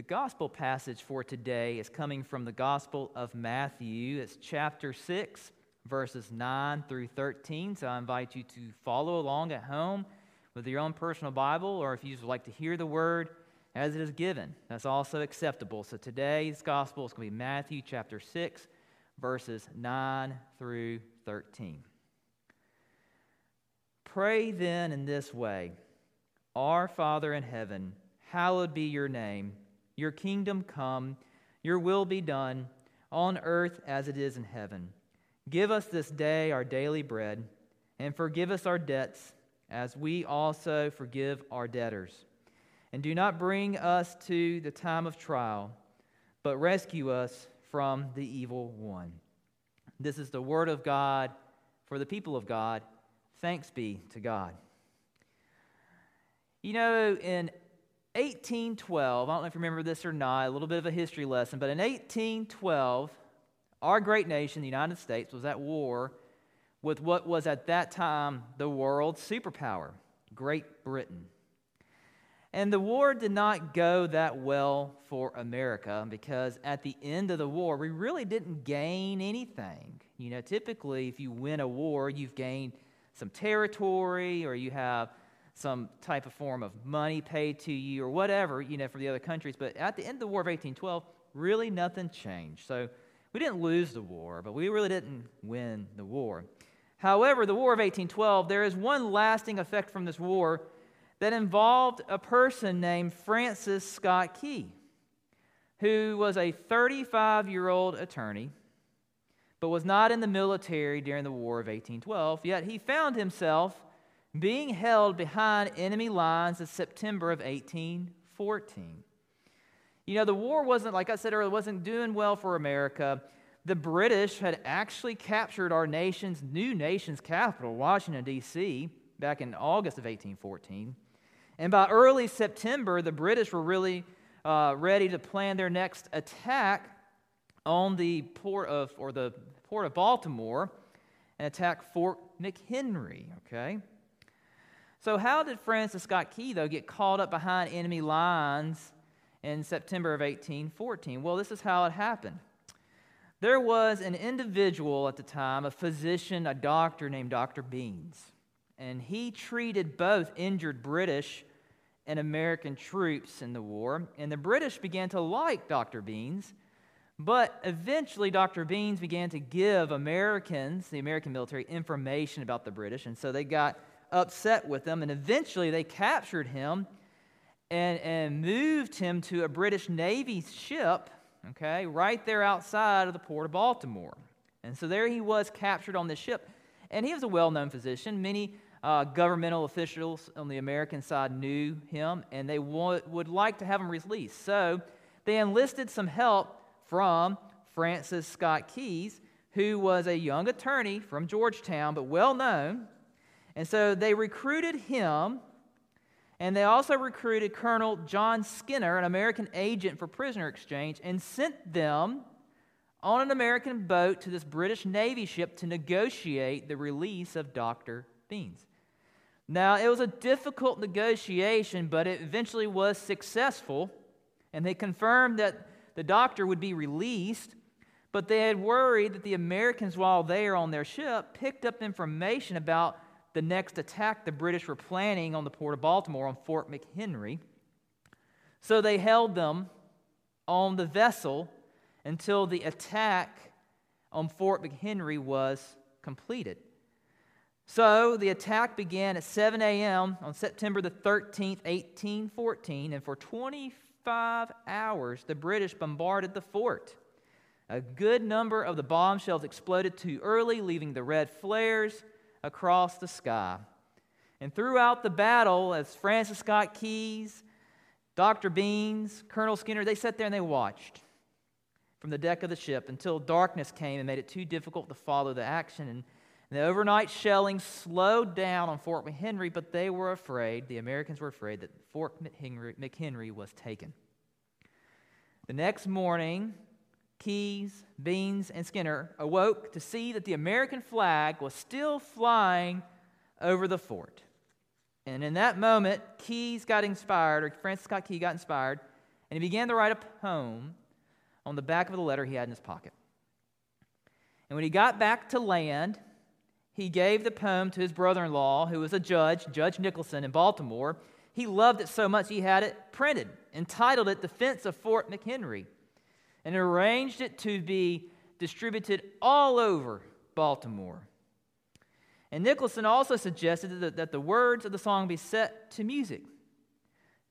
The gospel passage for today is coming from the Gospel of Matthew. It's chapter 6, verses 9 through 13. So I invite you to follow along at home with your own personal Bible, or if you would like to hear the word as it is given, that's also acceptable. So today's gospel is going to be Matthew chapter 6, verses 9 through 13. Pray then in this way Our Father in heaven, hallowed be your name. Your kingdom come, your will be done, on earth as it is in heaven. Give us this day our daily bread, and forgive us our debts, as we also forgive our debtors. And do not bring us to the time of trial, but rescue us from the evil one. This is the word of God for the people of God. Thanks be to God. You know, in 1812, I don't know if you remember this or not, a little bit of a history lesson, but in 1812, our great nation, the United States, was at war with what was at that time the world's superpower, Great Britain. And the war did not go that well for America because at the end of the war, we really didn't gain anything. You know, typically, if you win a war, you've gained some territory or you have some type of form of money paid to you or whatever, you know, for the other countries. But at the end of the War of 1812, really nothing changed. So we didn't lose the war, but we really didn't win the war. However, the War of 1812, there is one lasting effect from this war that involved a person named Francis Scott Key, who was a 35 year old attorney, but was not in the military during the War of 1812. Yet he found himself being held behind enemy lines in September of 1814. You know, the war wasn't, like I said earlier, wasn't doing well for America. The British had actually captured our nation's new nation's capital, Washington, D.C., back in August of 1814. And by early September, the British were really uh, ready to plan their next attack on the port of, or the port of Baltimore and attack Fort McHenry, okay? So, how did Francis Scott Key, though, get caught up behind enemy lines in September of 1814? Well, this is how it happened. There was an individual at the time, a physician, a doctor named Dr. Beanes, and he treated both injured British and American troops in the war. And the British began to like Dr. Beanes, but eventually Dr. Beanes began to give Americans, the American military, information about the British, and so they got upset with them, and eventually they captured him and, and moved him to a British Navy ship, okay, right there outside of the port of Baltimore. And so there he was captured on this ship. And he was a well known physician. Many uh, governmental officials on the American side knew him, and they w- would like to have him released. So they enlisted some help from Francis Scott Keyes, who was a young attorney from Georgetown, but well known. And so they recruited him, and they also recruited Colonel John Skinner, an American agent for prisoner exchange, and sent them on an American boat to this British Navy ship to negotiate the release of Dr. Beanes. Now, it was a difficult negotiation, but it eventually was successful, and they confirmed that the doctor would be released. But they had worried that the Americans, while they there on their ship, picked up information about the next attack the British were planning on the port of Baltimore on Fort McHenry. So they held them on the vessel until the attack on Fort McHenry was completed. So the attack began at 7 a.m. on September the 13th, 1814, and for 25 hours the British bombarded the fort. A good number of the bomb shells exploded too early, leaving the red flares across the sky. And throughout the battle, as Francis Scott Keys, Dr. Beanes, Colonel Skinner, they sat there and they watched from the deck of the ship until darkness came and made it too difficult to follow the action. And the overnight shelling slowed down on Fort McHenry, but they were afraid, the Americans were afraid, that Fort McHenry was taken. The next morning, Keys, Beanes, and Skinner awoke to see that the American flag was still flying over the fort. And in that moment, Keys got inspired, or Francis Scott Key got inspired, and he began to write a poem on the back of the letter he had in his pocket. And when he got back to land, he gave the poem to his brother in law, who was a judge, Judge Nicholson in Baltimore. He loved it so much he had it printed, entitled it Defense of Fort McHenry, and arranged it to be distributed all over Baltimore. And Nicholson also suggested that, that the words of the song be set to music,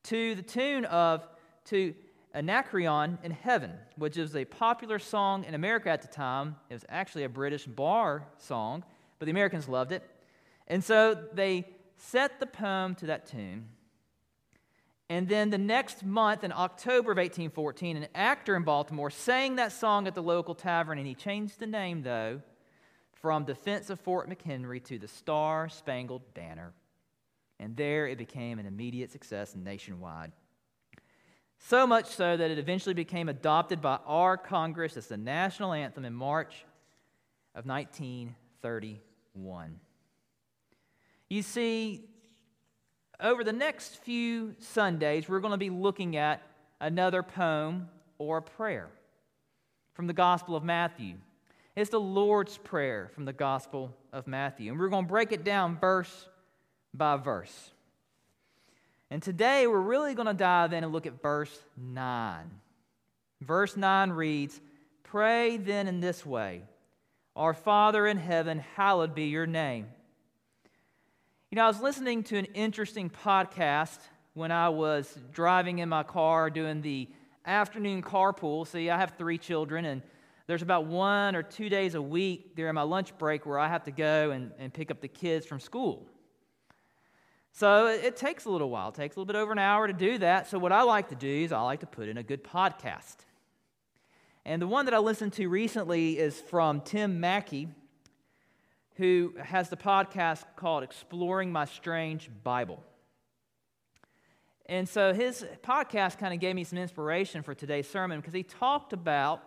to the tune of To Anacreon in Heaven, which is a popular song in America at the time. It was actually a British bar song, but the Americans loved it. And so they set the poem to that tune. And then the next month, in October of 1814, an actor in Baltimore sang that song at the local tavern, and he changed the name, though, from Defense of Fort McHenry to the Star Spangled Banner. And there it became an immediate success nationwide. So much so that it eventually became adopted by our Congress as the national anthem in March of 1931. You see, over the next few Sundays, we're going to be looking at another poem or a prayer from the Gospel of Matthew. It's the Lord's Prayer from the Gospel of Matthew. And we're going to break it down verse by verse. And today we're really going to dive in and look at verse 9. Verse 9 reads Pray then in this way Our Father in heaven, hallowed be your name. You know, I was listening to an interesting podcast when I was driving in my car doing the afternoon carpool. See, I have three children, and there's about one or two days a week during my lunch break where I have to go and, and pick up the kids from school. So it, it takes a little while, it takes a little bit over an hour to do that. So, what I like to do is I like to put in a good podcast. And the one that I listened to recently is from Tim Mackie, who has the podcast called Exploring My Strange Bible. And so his podcast kind of gave me some inspiration for today's sermon because he talked about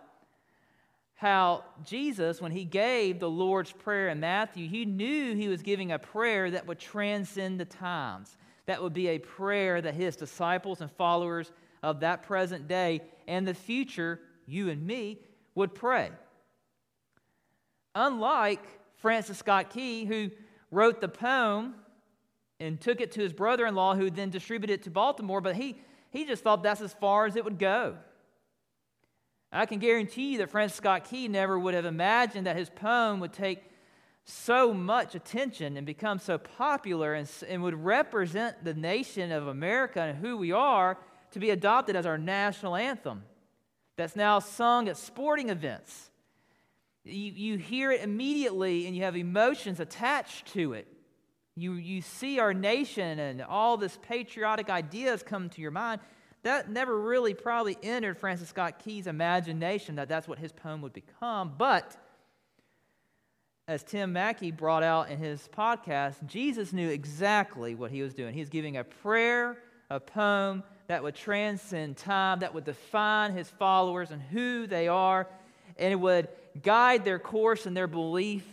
how Jesus, when he gave the Lord's Prayer in Matthew, he knew he was giving a prayer that would transcend the times. That would be a prayer that his disciples and followers of that present day and the future, you and me, would pray. Unlike Francis Scott Key, who wrote the poem and took it to his brother in law, who then distributed it to Baltimore, but he, he just thought that's as far as it would go. I can guarantee you that Francis Scott Key never would have imagined that his poem would take so much attention and become so popular and, and would represent the nation of America and who we are to be adopted as our national anthem that's now sung at sporting events. You, you hear it immediately and you have emotions attached to it. You, you see our nation and all this patriotic ideas come to your mind that never really probably entered Francis Scott Key's imagination that that's what his poem would become. But as Tim Mackie brought out in his podcast, Jesus knew exactly what he was doing. He was giving a prayer, a poem that would transcend time, that would define his followers and who they are, and it would guide their course and their belief.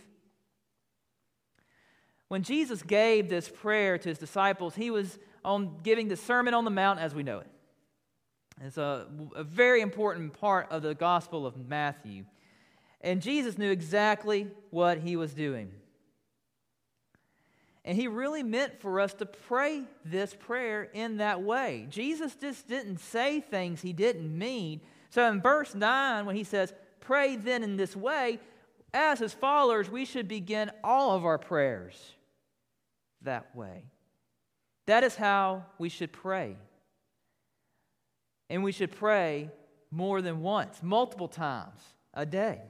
When Jesus gave this prayer to his disciples, he was on giving the Sermon on the Mount as we know it. It's a, a very important part of the Gospel of Matthew. And Jesus knew exactly what he was doing. And he really meant for us to pray this prayer in that way. Jesus just didn't say things he didn't mean. So in verse 9, when he says, Pray then in this way, as his followers, we should begin all of our prayers that way. That is how we should pray. And we should pray more than once, multiple times a day.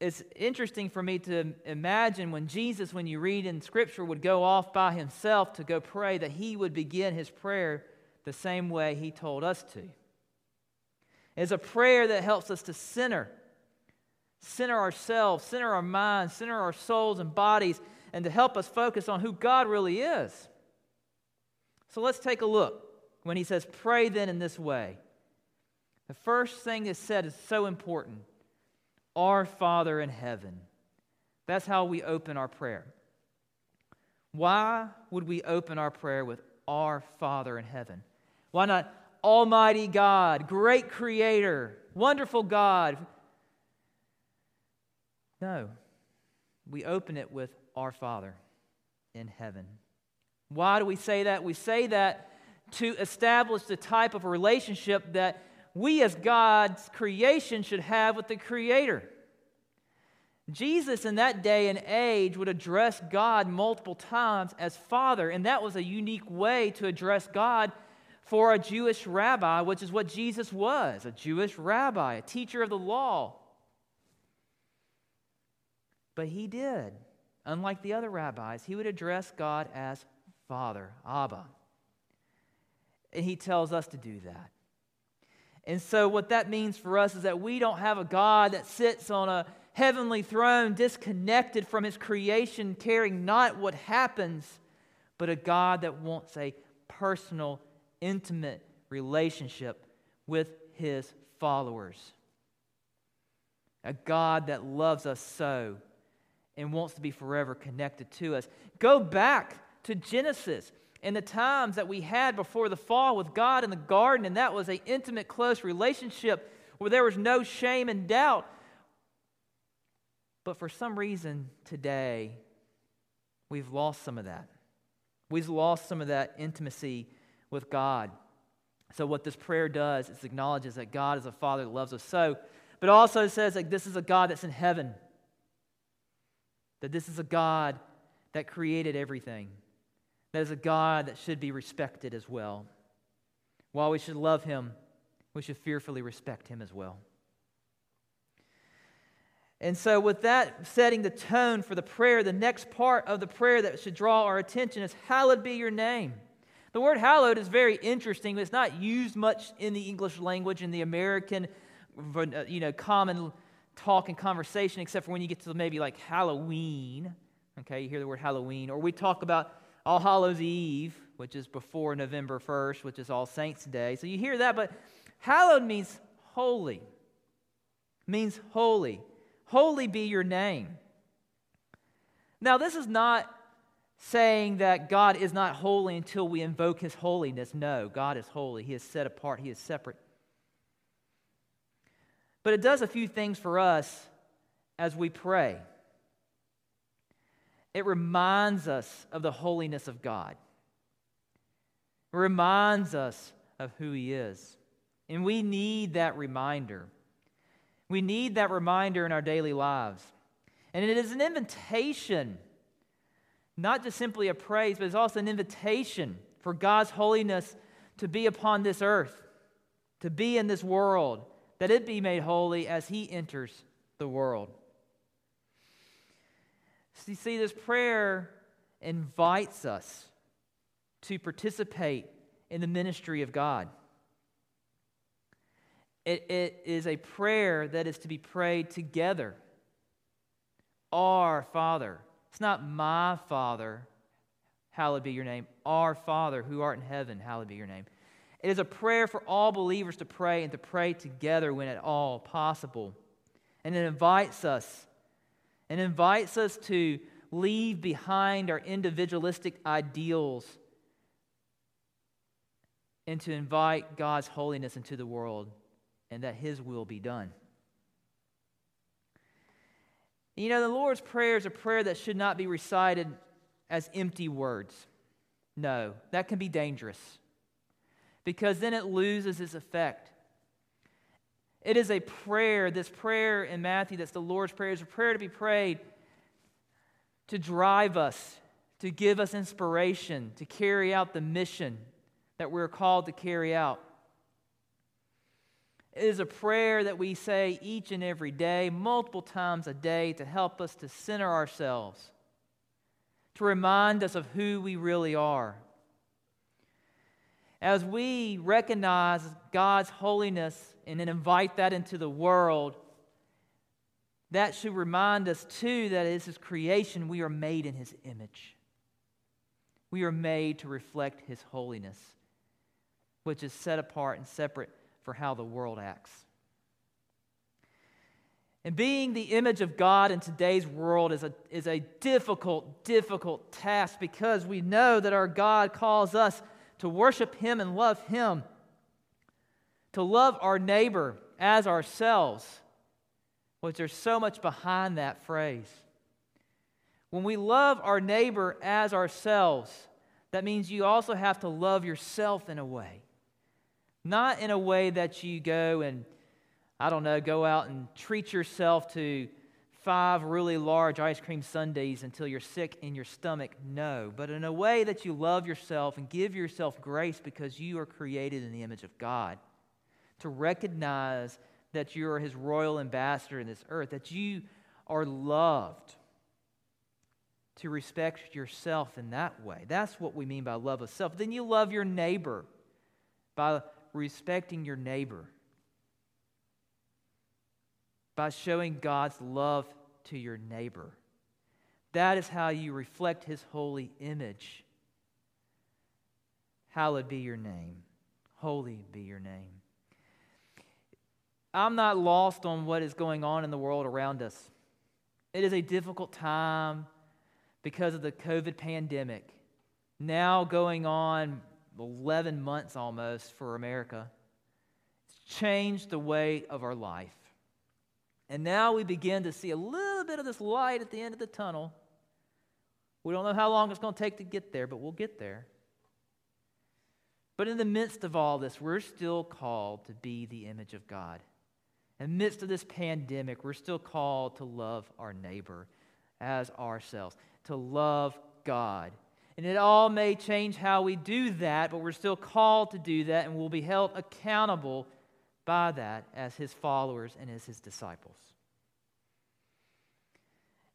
It's interesting for me to imagine when Jesus, when you read in Scripture, would go off by himself to go pray, that he would begin his prayer the same way he told us to. It's a prayer that helps us to center, center ourselves, center our minds, center our souls and bodies, and to help us focus on who God really is. So let's take a look when he says, Pray then in this way. The first thing that's said is so important Our Father in heaven. That's how we open our prayer. Why would we open our prayer with Our Father in heaven? Why not Almighty God, great Creator, wonderful God? No. We open it with Our Father in heaven. Why do we say that? We say that to establish the type of relationship that we as God's creation should have with the Creator. Jesus in that day and age would address God multiple times as Father, and that was a unique way to address God for a Jewish rabbi, which is what Jesus was a Jewish rabbi, a teacher of the law. But he did. Unlike the other rabbis, he would address God as Father, Abba. And he tells us to do that. And so, what that means for us is that we don't have a God that sits on a heavenly throne, disconnected from his creation, caring not what happens, but a God that wants a personal, intimate relationship with his followers. A God that loves us so and wants to be forever connected to us. Go back to Genesis and the times that we had before the fall with God in the garden, and that was an intimate, close relationship where there was no shame and doubt. But for some reason today, we've lost some of that. We've lost some of that intimacy with God. So, what this prayer does is acknowledges that God is a Father that loves us so, but also says that this is a God that's in heaven, that this is a God that created everything, that is a God that should be respected as well. While we should love Him, we should fearfully respect Him as well. And so, with that setting the tone for the prayer, the next part of the prayer that should draw our attention is Hallowed be your name. The word hallowed is very interesting. It's not used much in the English language, in the American, uh, you know, common talk and conversation, except for when you get to maybe like Halloween. Okay, you hear the word Halloween. Or we talk about All Hallows Eve, which is before November 1st, which is All Saints' Day. So you hear that, but hallowed means holy, means holy. Holy be your name. Now, this is not saying that God is not holy until we invoke his holiness. No, God is holy. He is set apart, he is separate. But it does a few things for us as we pray. It reminds us of the holiness of God. It reminds us of who He is. And we need that reminder. We need that reminder in our daily lives. And it is an invitation, not just simply a praise, but it's also an invitation for God's holiness to be upon this earth, to be in this world, that it be made holy as He enters the world. So you see, this prayer invites us to participate in the ministry of God. It, it is a prayer that is to be prayed together. Our Father. It's not my Father, hallowed be your name. Our Father who art in heaven, hallowed be your name. It is a prayer for all believers to pray and to pray together when at all possible. And it invites us, and invites us to leave behind our individualistic ideals and to invite God's holiness into the world and that His will be done. You know, the Lord's Prayer is a prayer that should not be recited as empty words. No, that can be dangerous because then it loses its effect. It is a prayer, this prayer in Matthew that's the Lord's Prayer, is a prayer to be prayed to drive us, to give us inspiration, to carry out the mission that we're called to carry out. It is a prayer that we say each and every day, multiple times a day, to help us to center ourselves, to remind us of who we really are. As we recognize God's holiness and then invite that into the world, that should remind us too that as His creation, we are made in His image. We are made to reflect His holiness, which is set apart and separate for how the world acts. And being the image of God in today's world is a, is a difficult, difficult task because we know that our God calls us to worship Him and love Him, to love our neighbor as ourselves. Was there's so much behind that phrase. When we love our neighbor as ourselves, that means you also have to love yourself in a way. Not in a way that you go and, I don't know, go out and treat yourself to five really large ice cream sundaes until you're sick in your stomach. No, but in a way that you love yourself and give yourself grace because you are created in the image of God. To recognize that you are his royal ambassador in this earth, that you are loved. To respect yourself in that way. That's what we mean by love of self. Then you love your neighbor by respecting your neighbor by showing God's love to your neighbor. That is how you reflect his holy image. Hallowed be your name. Holy be your name. I'm not lost on what is going on in the world around us. It is a difficult time because of the COVID pandemic, now going on 11 months almost for America. It's changed the way of our life. And now we begin to see a little bit of this light at the end of the tunnel. We don't know how long it's going to take to get there, but we'll get there. But in the midst of all this, we're still called to be the image of God. In the midst of this pandemic, we're still called to love our neighbor as ourselves, to love God. And it all may change how we do that, but we're still called to do that, and we'll be held accountable by that as his followers and as his disciples.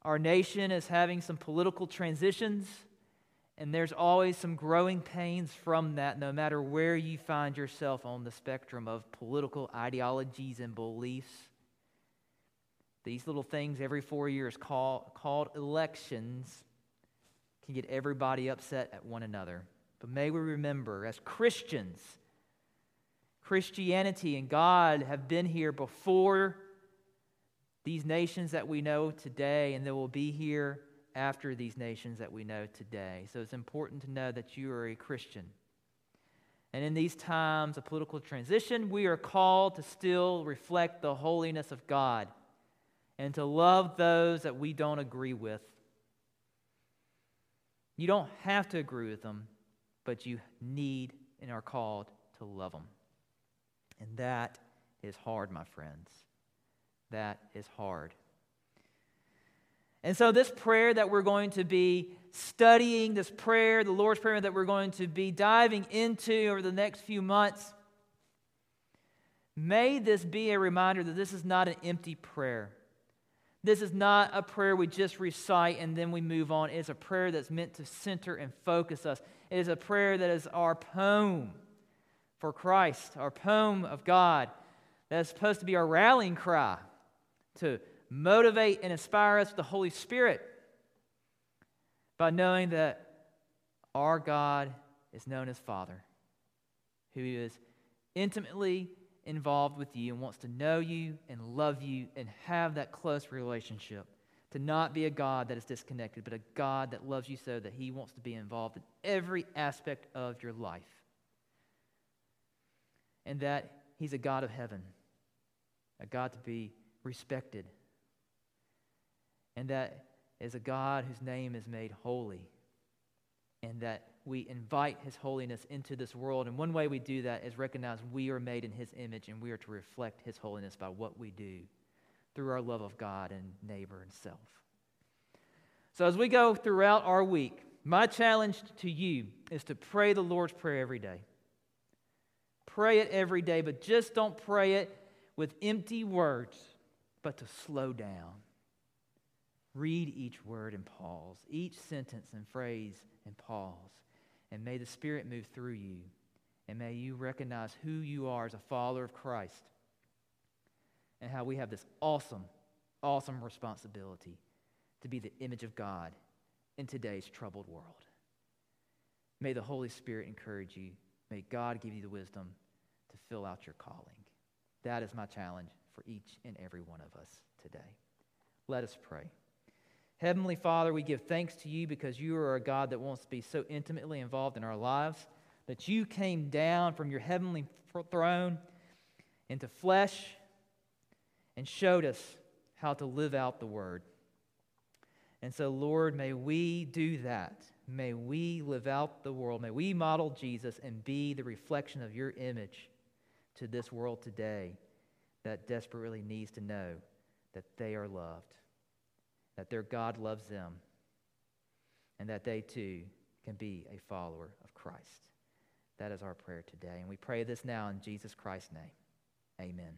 Our nation is having some political transitions, and there's always some growing pains from that, no matter where you find yourself on the spectrum of political ideologies and beliefs. These little things every four years call, called elections can get everybody upset at one another. But may we remember, as Christians, Christianity and God have been here before these nations that we know today, and they will be here after these nations that we know today. So it's important to know that you are a Christian. And in these times of political transition, we are called to still reflect the holiness of God and to love those that we don't agree with. You don't have to agree with them, but you need and are called to love them. And that is hard, my friends. That is hard. And so, this prayer that we're going to be studying, this prayer, the Lord's Prayer that we're going to be diving into over the next few months, may this be a reminder that this is not an empty prayer. This is not a prayer we just recite and then we move on. It's a prayer that's meant to center and focus us. It is a prayer that is our poem for Christ, our poem of God, that is supposed to be our rallying cry to motivate and inspire us with the Holy Spirit by knowing that our God is known as Father, who is intimately involved with you and wants to know you and love you and have that close relationship. To not be a God that is disconnected, but a God that loves you so that He wants to be involved in every aspect of your life and that He's a God of heaven, a God to be respected, and that is a God whose name is made holy, and that we invite His holiness into this world. And one way we do that is recognize we are made in His image and we are to reflect His holiness by what we do through our love of God and neighbor and self. So, as we go throughout our week, my challenge to you is to pray the Lord's Prayer every day. Pray it every day, but just don't pray it with empty words, but to slow down. Read each word and pause, each sentence and phrase and pause. And may the Spirit move through you. And may you recognize who you are as a follower of Christ and how we have this awesome, awesome responsibility to be the image of God in today's troubled world. May the Holy Spirit encourage you. May God give you the wisdom to fill out your calling. That is my challenge for each and every one of us today. Let us pray. Heavenly Father, we give thanks to you because you are a God that wants to be so intimately involved in our lives, that you came down from your heavenly throne into flesh and showed us how to live out the word. And so, Lord, may we do that. May we live out the world. May we model Jesus and be the reflection of your image to this world today that desperately needs to know that they are loved, that their God loves them, and that they too can be a follower of Christ. That is our prayer today. And we pray this now in Jesus Christ's name. Amen.